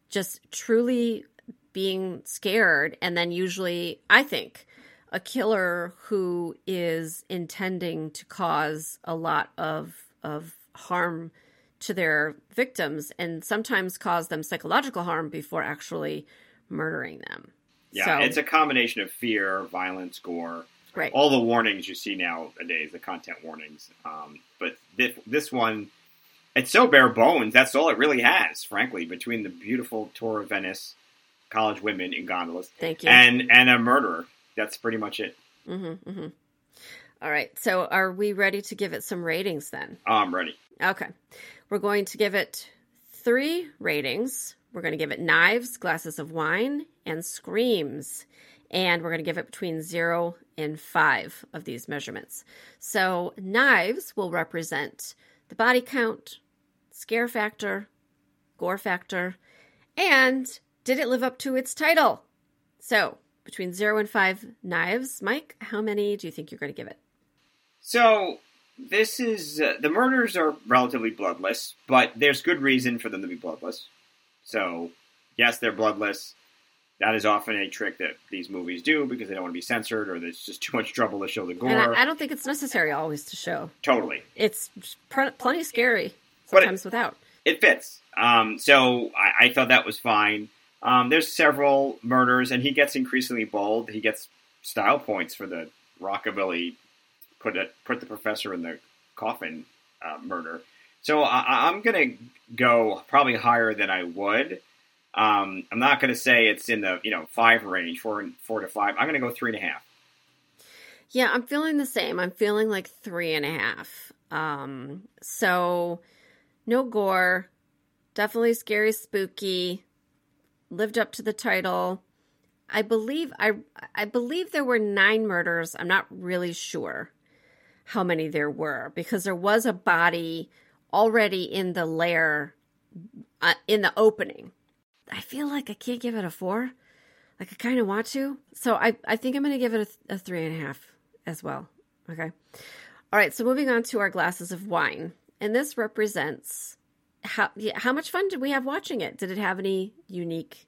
just truly being scared. And then, usually, I think a killer who is intending to cause a lot of, of harm to their victims and sometimes cause them psychological harm before actually murdering them. Yeah, so, it's a combination of fear, violence, gore right. all the warnings you see nowadays, the content warnings. Um, but this, this one, it's so bare bones. That's all it really has, frankly, between the beautiful tour of Venice, college women in gondolas, thank you, and and a murderer. That's pretty much it. Mm-hmm, mm-hmm. All right. So, are we ready to give it some ratings then? I'm ready. Okay. We're going to give it three ratings. We're going to give it knives, glasses of wine, and screams and we're going to give it between zero and five of these measurements. So, knives will represent the body count, scare factor, gore factor, and did it live up to its title? So, between zero and five knives, Mike, how many do you think you're going to give it? So, this is uh, the murders are relatively bloodless, but there's good reason for them to be bloodless. So, yes, they're bloodless That is often a trick that these movies do because they don't want to be censored or there's just too much trouble to show the gore. And I, I don't think it's necessary always to show. Totally. It's pr- plenty scary sometimes it, without. It fits. Um, so I, I, thought that was fine. Um, there's several murders, and he gets increasingly bold. He gets style points for the rockabilly put it, put the professor in the coffin uh, murder. So I, going to go probably higher than I would. Um, I'm not going to say it's in the you know five range, four four to five. I'm going to go three and a half. Yeah, I'm feeling the same. I'm feeling like three and a half. Um, so no gore, definitely scary, spooky. Lived up to the title. I believe I I believe there were nine murders. I'm not really sure how many there were because there was a body already in the lair uh, in the opening. I feel like I can't give it a four. Like I kind of want to. So I, I think I'm going to give it a, a three and a half as well. Okay. All right. So moving on to our glasses of wine. And this represents how, how much fun did we have watching it? Did it have any unique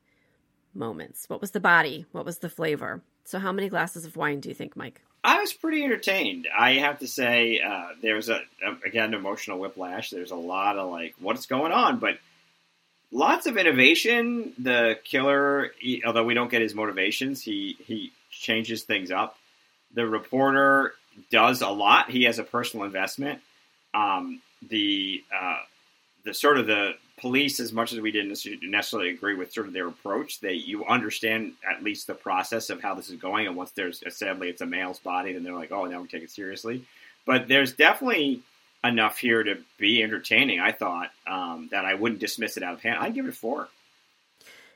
moments? What was the body? What was the flavor? So how many glasses of wine do you think, Mike? I was pretty entertained. I have to say, uh, there's a, again emotional whiplash. There's a lot of like, what's going on? But lots of innovation. The killer, he, although we don't get his motivations, he he changes things up. The reporter does a lot. He has a personal investment. Um, the uh, the sort of the police, as much as we didn't necessarily agree with sort of their approach, they you understand at least the process of how this is going. And once there's sadly it's a male's body, then they're like, oh, now we take it seriously. But there's definitely enough here to be entertaining. I thought um, that I wouldn't dismiss it out of hand. I'd give it a four.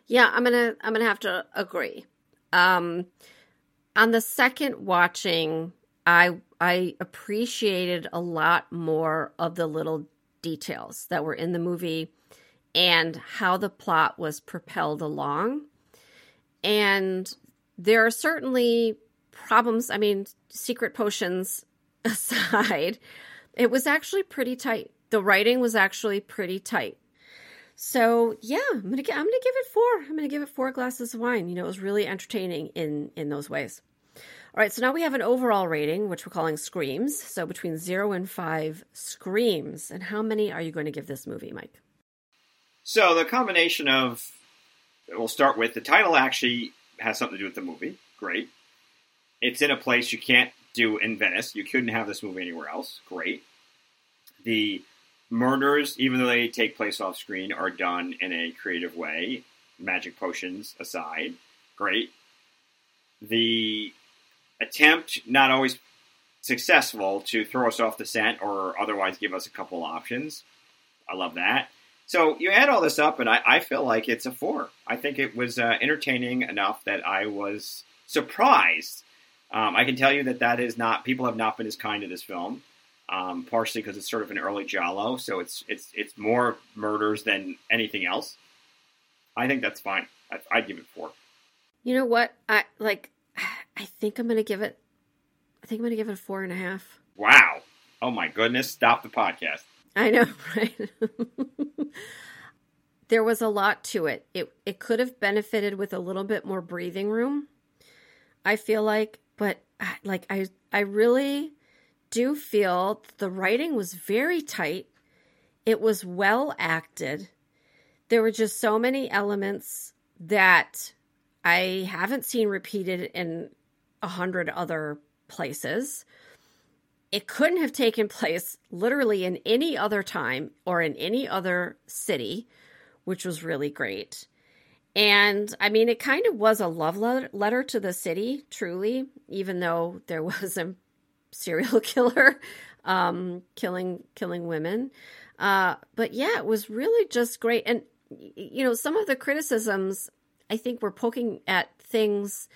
Yeah, I'm gonna I'm gonna have to agree. Um, on the second watching, I I appreciated a lot more of the little details that were in the movie and how the plot was propelled along. And there are certainly problems. I mean, secret potions aside, it was actually pretty tight. The writing was actually pretty tight. So yeah, I'm gonna I'm gonna give it four. I'm gonna give it four glasses of wine. You know, it was really entertaining in in those ways. All right, so now we have an overall rating, which we're calling screams. So between zero and five screams. And how many are you going to give this movie, Mike? So the combination of, we'll start with the title actually has something to do with the movie. Great. It's in a place you can't do in Venice. You couldn't have this movie anywhere else. Great. The murders, even though they take place off screen, are done in a creative way. Magic potions aside. Great. The attempt, not always successful, to throw us off the scent or otherwise give us a couple options. I love that. So you add all this up, and I, I feel like it's a four. I think it was uh, entertaining enough that I was surprised. Um, I can tell you that that is not people have not been as kind to this film, um, partially because it's sort of an early giallo, so it's it's it's more murders than anything else. I think that's fine. I, I'd give it four. You know what? I like I think I'm going to give it. I think I'm going to give it a four and a half. Wow! Oh my goodness! Stop the podcast. I know, right? there was a lot to it. It it could have benefited with a little bit more breathing room. I feel like, but like I I really do feel the writing was very tight. It was well acted. There were just so many elements that I haven't seen repeated in a hundred other places. It couldn't have taken place literally in any other time or in any other city, which was really great. And I mean, it kind of was a love letter to the city, truly, even though there was a serial killer um, killing killing women. Uh, but yeah, it was really just great. And you know, some of the criticisms I think were poking at things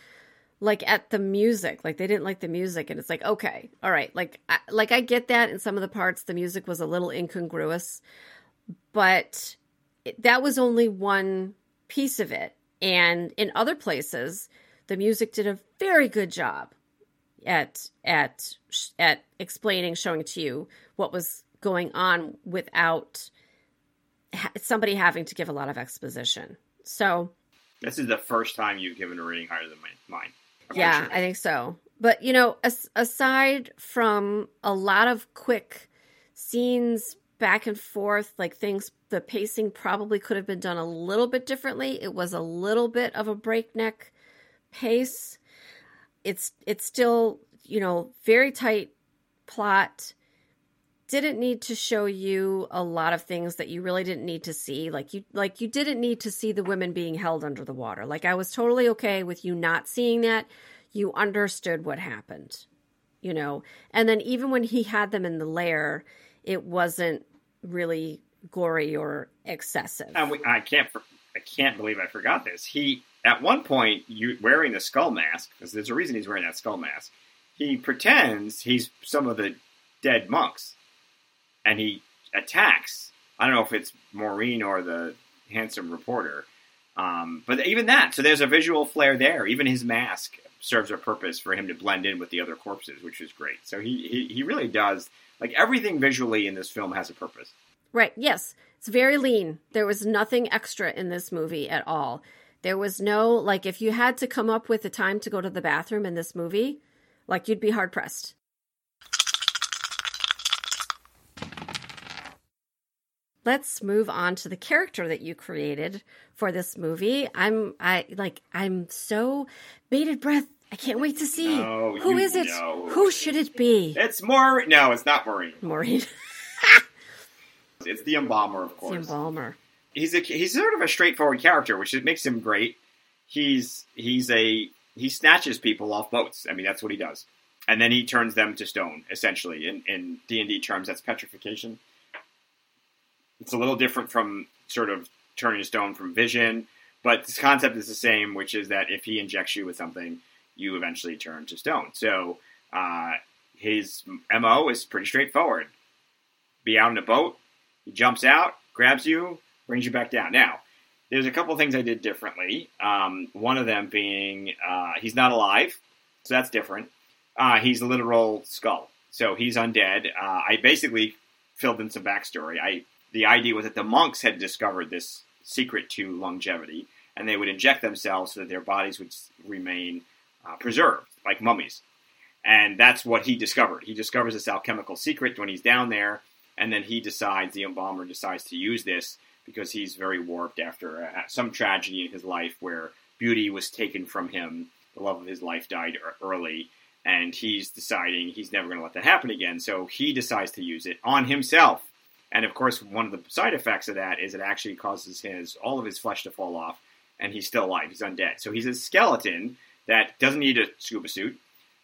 like at the music like they didn't like the music and it's like okay all right like I, like I get that in some of the parts the music was a little incongruous but that was only one piece of it and in other places the music did a very good job at at at explaining showing to you what was going on without somebody having to give a lot of exposition so This is the first time you've given a rating higher than mine. I'm yeah, sure. I think so. But you know, as, aside from a lot of quick scenes back and forth, like things, the pacing probably could have been done a little bit differently. It was a little bit of a breakneck pace. It's it's still you know very tight plot. Didn't need to show you a lot of things that you really didn't need to see. Like you like you didn't need to see the women being held under the water. Like i was totally okay with you not seeing that. You understood what happened you know? And then even when he had them in the lair it wasn't really gory or excessive and we, i can't i can't believe i forgot this he at one point you wearing the skull mask because there's a reason he's wearing that skull mask he pretends he's some of the dead monks and he attacks. I don't know if it's Maureen or the handsome reporter, um, but even that. So there's a visual flair there. Even his mask serves a purpose for him to blend in with the other corpses, which is great. So he, he, he really does like everything visually in this film has a purpose. Right. Yes. It's very lean. There was nothing extra in this movie at all. There was no like if you had to come up with a time to go to the bathroom in this movie, like you'd be hard pressed. let's move on to the character that you created for this movie. I'm I like I'm so bated breath. I can't wait to see no, who is it. Know. Who should it be? It's Maureen. No, it's not Maureen. Maureen. it's the embalmer, of course. The embalmer. He's a he's sort of a straightforward character, which makes him great. He's he's a he snatches people off boats. I mean, that's what he does, and then he turns them to stone. Essentially, in in D and D terms, that's petrification. It's a little different from sort of turning a stone from vision, but this concept is the same, which is that if he injects you with something, you eventually turn to stone. So uh, his MO is pretty straightforward. Be out in a boat, he jumps out, grabs you, brings you back down. Now, there's a couple things I did differently. Um, one of them being uh, he's not alive, so that's different. Uh, he's a literal skull, so he's undead. Uh, I basically filled in some backstory. I the idea was that the monks had discovered this secret to longevity, and they would inject themselves so that their bodies would remain uh, preserved, like mummies. And that's what he discovered. He discovers this alchemical secret when he's down there, and then he decides, the embalmer decides to use this because he's very warped after uh, some tragedy in his life where beauty was taken from him, the love of his life died early, and he's deciding he's never going to let that happen again. So he decides to use it on himself and of course, one of the side effects of that is it actually causes his all of his flesh to fall off, and he's still alive. He's undead. So he's a skeleton that doesn't need a scuba suit,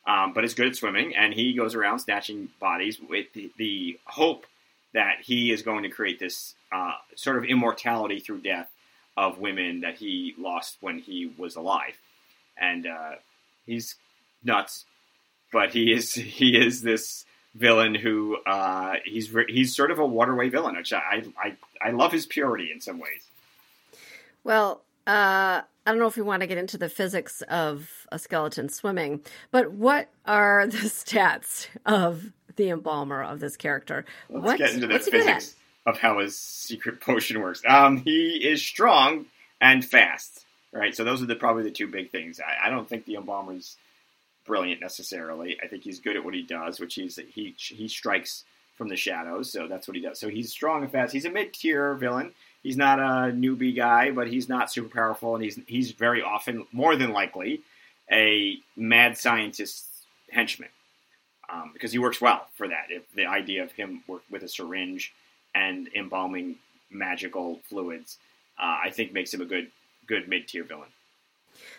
um, but is good at swimming, and he goes around snatching bodies with the, the hope that he is going to create this uh, sort of immortality through death of women that he lost when he was alive. And uh, he's nuts, but he is he is this villain who uh, he's he's sort of a waterway villain, which I I I love his purity in some ways. Well, uh, I don't know if we want to get into the physics of a skeleton swimming, but what are the stats of the embalmer of this character? Let's what, get into the physics of how his secret potion works. Um, he is strong and fast, right? So those are the probably the two big things. I, I don't think the embalmer's brilliant necessarily. I think he's good at what he does, which he's he he strikes from the shadows, so that's what he does. So he's strong and fast. He's a mid tier villain. He's not a newbie guy, but he's not super powerful, and he's he's very often, more than likely, a mad scientist henchman um, because he works well for that. If the idea of him work with a syringe and embalming magical fluids, uh, I think makes him a good good mid tier villain.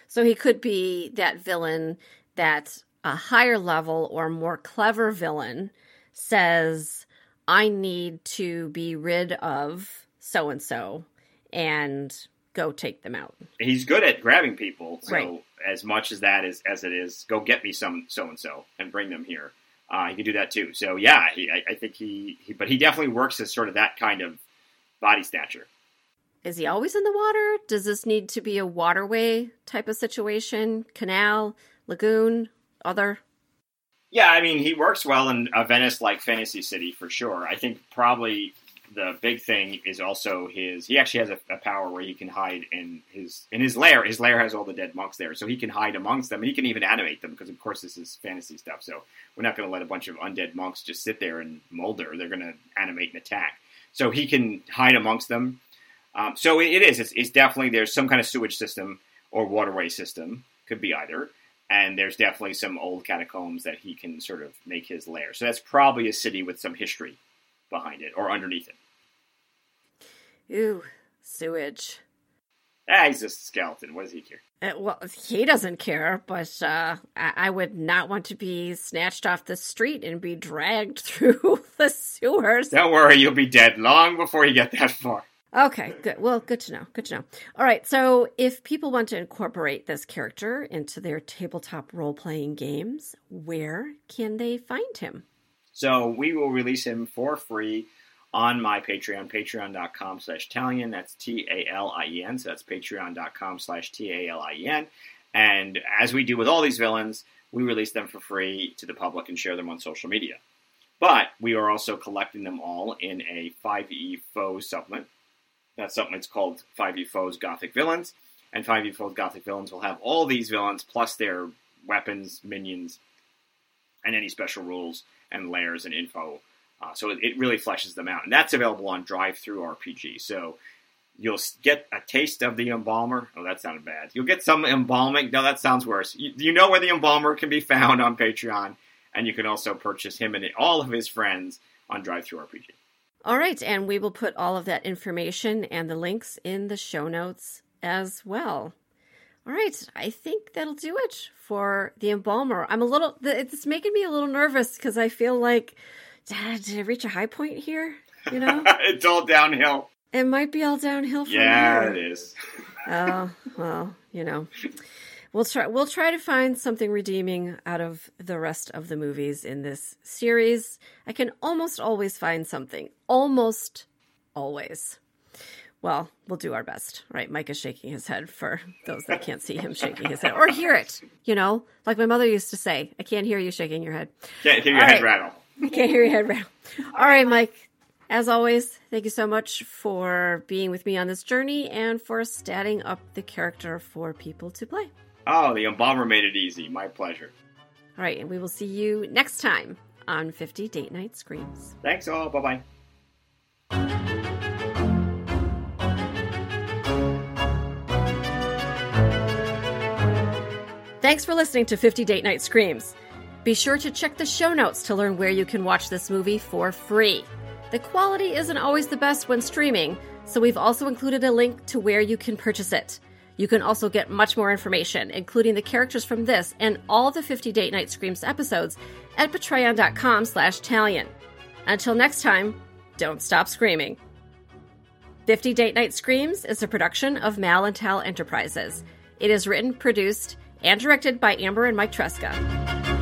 So he could be that villain that a higher level or more clever villain says, I need to be rid of so and so and go take them out. He's good at grabbing people. So right. as much as that is as it is, go get me some so and so and bring them here. Uh, he can do that too. So yeah, he, I, I, think he, he, but he definitely works as sort of that kind of body stature. Is he always in the water? Does this need to be a waterway type of situation? Canal? Lagoon, other? Yeah, I mean, he works well in a Venice like fantasy city for sure. I think probably the big thing is also his. He actually has a, a, power where he can hide in his in his lair. His lair has all the dead monks there, so he can hide amongst them, and he can even animate them because, of course, this is fantasy stuff. So we're not going to let a bunch of undead monks just sit there and molder. They're going to animate and attack. So he can hide amongst them. Um, so it, it is. It's, it's definitely there's some kind of sewage system or waterway system. Could be either. And there's definitely some old catacombs that he can sort of make his lair. So that's probably a city with some history behind it or underneath it. Ooh, sewage. Ah, he's a skeleton. What does he care? Uh, well, he doesn't care, but uh, I-, I would not want to be snatched off the street and be dragged through the sewers. Don't worry, you'll be dead long before you get that far. Okay, good. Well, good to know. Good to know. All right, so if people want to incorporate this character into their tabletop role playing games, where can they find him? So we will release him for free on my Patreon, patreon.com slash Talien. That's T A L I E N. So that's patreon.com slash T A L I E N. And as we do with all these villains, we release them for free to the public and share them on social media. But we are also collecting them all in a 5e foes supplement. That supplement's called 5e foes Gothic Villains. And 5e foes Gothic Villains will have all these villains plus their weapons, minions, and any special rules and layers and info uh, so it, it, really fleshes them out, and that's available on DriveThruRPG. So you'll get a taste of the embalmer. Oh, that sounded bad. You'll get some embalming. No, that sounds worse. You, you know where the embalmer can be found on Patreon, and you can also purchase him and all of his friends on DriveThruRPG. All right, and we will put all of that information and the links in the show notes as well. All right, I think that'll do it for the embalmer. I'm a little, it's making me a little nervous because I feel like did, did I reach a high point here? You know, it's all downhill. It might be all downhill from yeah, here. it is. oh well, you know, we'll try. We'll try to find something redeeming out of the rest of the movies in this series. I can almost always find something. Almost always. Well, we'll do our best, right? Mike is shaking his head for those that can't see him shaking his head or hear it. You know, like my mother used to say, "I can't hear you shaking your head." Can't hear your All head right. rattle. I can't hear your head rattle. All right, Mike. As always, thank you so much for being with me on this journey and for statting up the character for people to play. Oh, the embalmer made it easy. My pleasure. All right, and we will see you next time on 50 Date Night Screams. Thanks all. Bye bye. Thanks for listening to 50 Date Night Screams. Be sure to check the show notes to learn where you can watch this movie for free. The quality isn't always the best when streaming, so we've also included a link to where you can purchase it. You can also get much more information, including the characters from this and all the 50 Date Night Screams episodes at patreon.com slash Talien. Until next time, don't stop screaming. 50 Date Night Screams is a production of Mal and Tal Enterprises. It is written, produced, and directed by Amber and Mike Tresca.